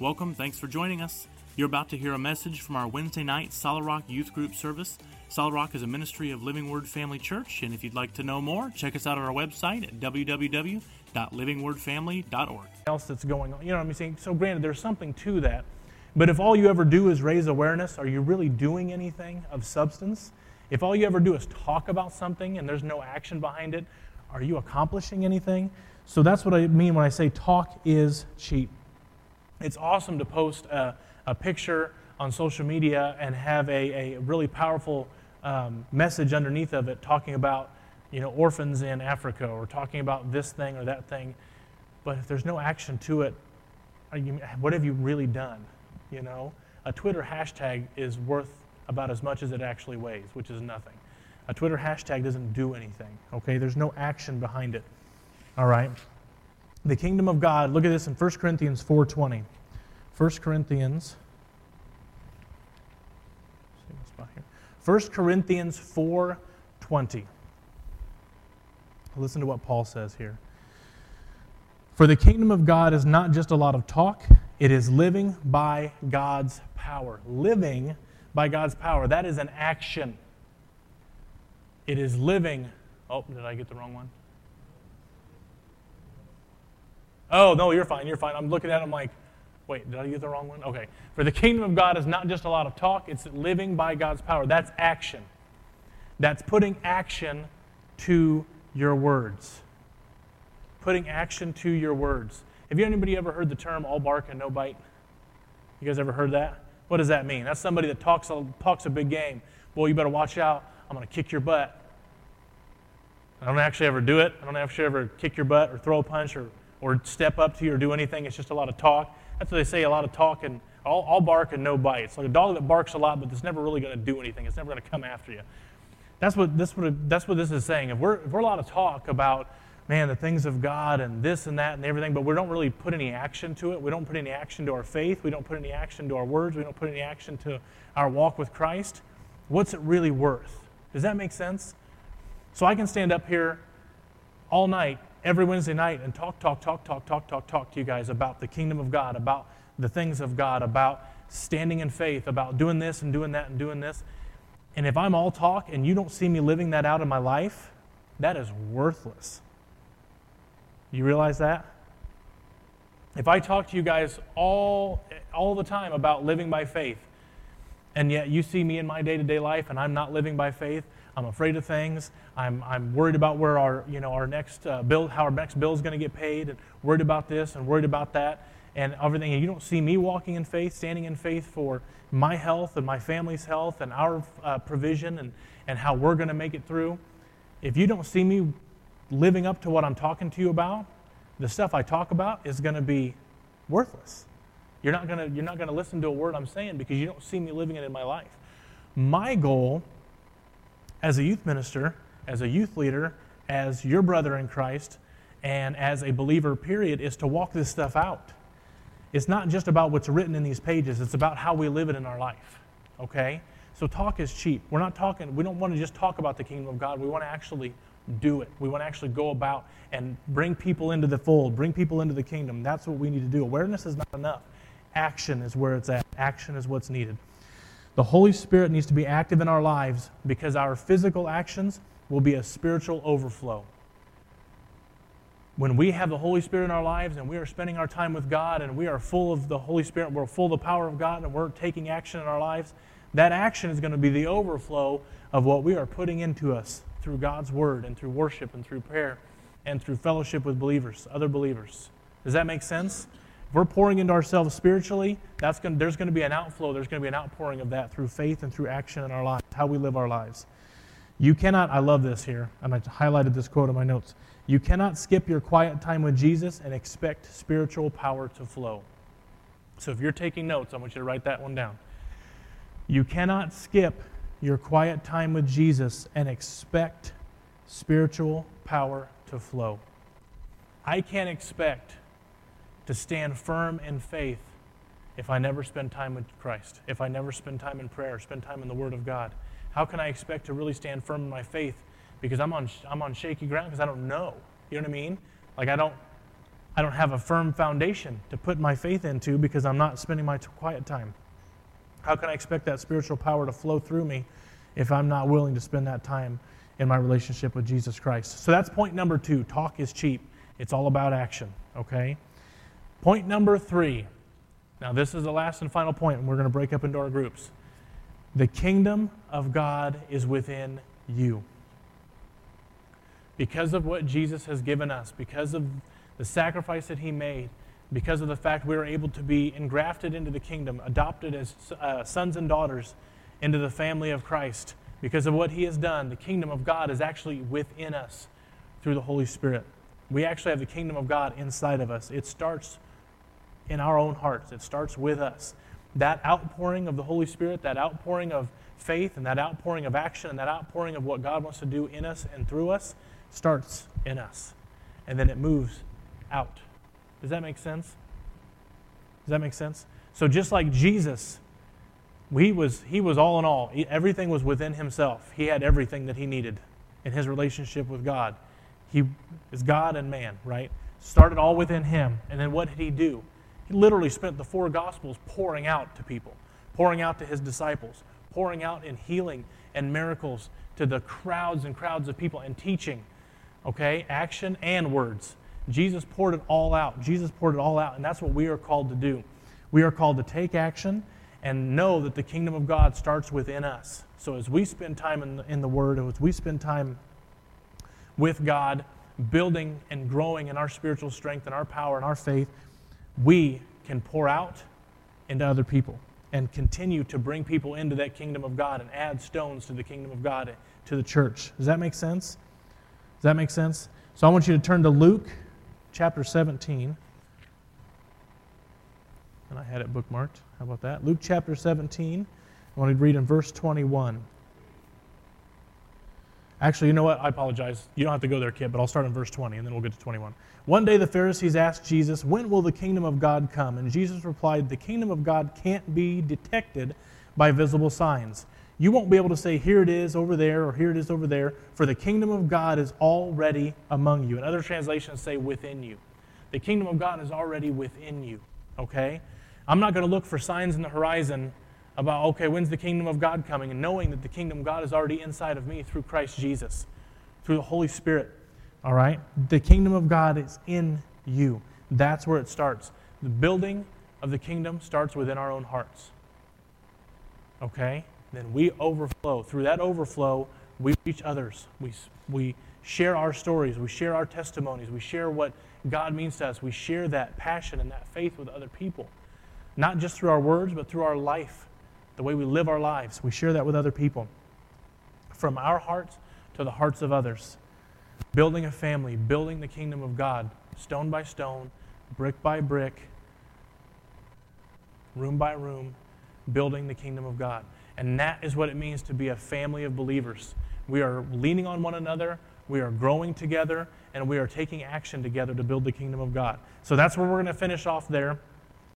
Welcome, thanks for joining us. You're about to hear a message from our Wednesday night Solid Rock Youth Group service. Solid Rock is a ministry of Living Word Family Church, and if you'd like to know more, check us out on our website at www.livingwordfamily.org. else that's going on. You know what I'm saying? So, granted, there's something to that. But if all you ever do is raise awareness, are you really doing anything of substance? If all you ever do is talk about something and there's no action behind it, are you accomplishing anything? So that's what I mean when I say talk is cheap. It's awesome to post a, a picture on social media and have a, a really powerful um, message underneath of it talking about you know orphans in Africa or talking about this thing or that thing. But if there's no action to it, you, what have you really done? You know, a Twitter hashtag is worth about as much as it actually weighs, which is nothing. A Twitter hashtag doesn't do anything. Okay, there's no action behind it. All right. The kingdom of God. Look at this in 1 Corinthians 4:20. 1 Corinthians. 1 Corinthians 4:20. Listen to what Paul says here. For the kingdom of God is not just a lot of talk, it is living by God's power. Living by God's power. That is an action. It is living. Oh, did I get the wrong one? Oh, no, you're fine. You're fine. I'm looking at it. I'm like, wait, did I get the wrong one? Okay. For the kingdom of God is not just a lot of talk, it's living by God's power. That's action. That's putting action to your words. Putting action to your words. Have you anybody ever heard the term all bark and no bite? You guys ever heard that? What does that mean? That's somebody that talks a, talks a big game. Boy, you better watch out. I'm going to kick your butt. I don't actually ever do it. I don't actually ever kick your butt or throw a punch or, or step up to you or do anything. It's just a lot of talk. That's what they say, a lot of talk and all, all bark and no bite. It's like a dog that barks a lot, but it's never really going to do anything. It's never going to come after you. That's what this, that's what this is saying. If we're, if we're a lot of talk about, man, the things of God and this and that and everything, but we don't really put any action to it. We don't put any action to our faith. We don't put any action to our words. We don't put any action to our walk with Christ. What's it really worth? Does that make sense? So I can stand up here all night, every Wednesday night, and talk, talk, talk, talk, talk, talk, talk to you guys about the kingdom of God, about the things of God, about standing in faith, about doing this and doing that and doing this. And if I'm all talk and you don't see me living that out in my life, that is worthless. You realize that? If I talk to you guys all, all the time about living by faith, and yet you see me in my day to day life and I'm not living by faith, I'm afraid of things. I'm, I'm worried about where our, you know, our next uh, bill, how our next bill is going to get paid, and worried about this and worried about that and everything. And you don't see me walking in faith, standing in faith for my health and my family's health and our uh, provision and, and how we're going to make it through. If you don't see me living up to what I'm talking to you about, the stuff I talk about is going to be worthless. You're not going to you're not going to listen to a word I'm saying because you don't see me living it in my life. My goal as a youth minister, as a youth leader, as your brother in Christ, and as a believer period is to walk this stuff out. It's not just about what's written in these pages, it's about how we live it in our life. Okay? So talk is cheap. We're not talking, we don't want to just talk about the kingdom of God. We want to actually do it. We want to actually go about and bring people into the fold, bring people into the kingdom. That's what we need to do. Awareness is not enough. Action is where it's at. Action is what's needed. The Holy Spirit needs to be active in our lives because our physical actions will be a spiritual overflow when we have the Holy Spirit in our lives and we are spending our time with God and we are full of the Holy Spirit, we're full of the power of God and we're taking action in our lives, that action is going to be the overflow of what we are putting into us through God's Word and through worship and through prayer and through fellowship with believers, other believers. Does that make sense? We're pouring into ourselves spiritually, that's going, there's going to be an outflow, there's going to be an outpouring of that through faith and through action in our lives, how we live our lives. You cannot, I love this here, and I highlighted this quote in my notes. You cannot skip your quiet time with Jesus and expect spiritual power to flow. So if you're taking notes, I want you to write that one down. You cannot skip your quiet time with Jesus and expect spiritual power to flow. I can't expect to stand firm in faith if I never spend time with Christ, if I never spend time in prayer, spend time in the Word of God. How can I expect to really stand firm in my faith because I'm on, I'm on shaky ground because I don't know. You know what I mean? Like, I don't, I don't have a firm foundation to put my faith into because I'm not spending my quiet time. How can I expect that spiritual power to flow through me if I'm not willing to spend that time in my relationship with Jesus Christ? So that's point number two. Talk is cheap, it's all about action, okay? Point number three. Now, this is the last and final point, and we're going to break up into our groups. The kingdom of God is within you. Because of what Jesus has given us, because of the sacrifice that he made, because of the fact we are able to be engrafted into the kingdom, adopted as uh, sons and daughters into the family of Christ, because of what he has done, the kingdom of God is actually within us through the Holy Spirit. We actually have the kingdom of God inside of us. It starts in our own hearts, it starts with us. That outpouring of the Holy Spirit, that outpouring of faith, and that outpouring of action, and that outpouring of what God wants to do in us and through us starts in us. And then it moves out. Does that make sense? Does that make sense? So just like Jesus, he was, he was all in all. everything was within himself. He had everything that he needed in his relationship with God. He is God and man, right? Started all within him. And then what did he do? He literally spent the four Gospels pouring out to people, pouring out to his disciples, pouring out in healing and miracles to the crowds and crowds of people and teaching, okay? Action and words. Jesus poured it all out. Jesus poured it all out, and that's what we are called to do. We are called to take action and know that the kingdom of God starts within us. So as we spend time in the, in the Word, as we spend time with God, building and growing in our spiritual strength and our power and our faith, we can pour out into other people and continue to bring people into that kingdom of God and add stones to the kingdom of God to the church. Does that make sense? Does that make sense? So I want you to turn to Luke chapter 17. And I had it bookmarked. How about that? Luke chapter 17. I want to read in verse 21. Actually, you know what? I apologize. You don't have to go there, kid, but I'll start in verse 20 and then we'll get to 21. One day the Pharisees asked Jesus, When will the kingdom of God come? And Jesus replied, The kingdom of God can't be detected by visible signs. You won't be able to say, Here it is over there, or Here it is over there, for the kingdom of God is already among you. And other translations say, Within you. The kingdom of God is already within you, okay? I'm not going to look for signs in the horizon about, okay, when's the kingdom of God coming? And knowing that the kingdom of God is already inside of me through Christ Jesus, through the Holy Spirit. All right? The kingdom of God is in you. That's where it starts. The building of the kingdom starts within our own hearts. Okay? Then we overflow. Through that overflow, we reach others. We, we share our stories. We share our testimonies. We share what God means to us. We share that passion and that faith with other people. Not just through our words, but through our life, the way we live our lives. We share that with other people. From our hearts to the hearts of others building a family, building the kingdom of God, stone by stone, brick by brick, room by room, building the kingdom of God. And that is what it means to be a family of believers. We are leaning on one another, we are growing together, and we are taking action together to build the kingdom of God. So that's where we're going to finish off there.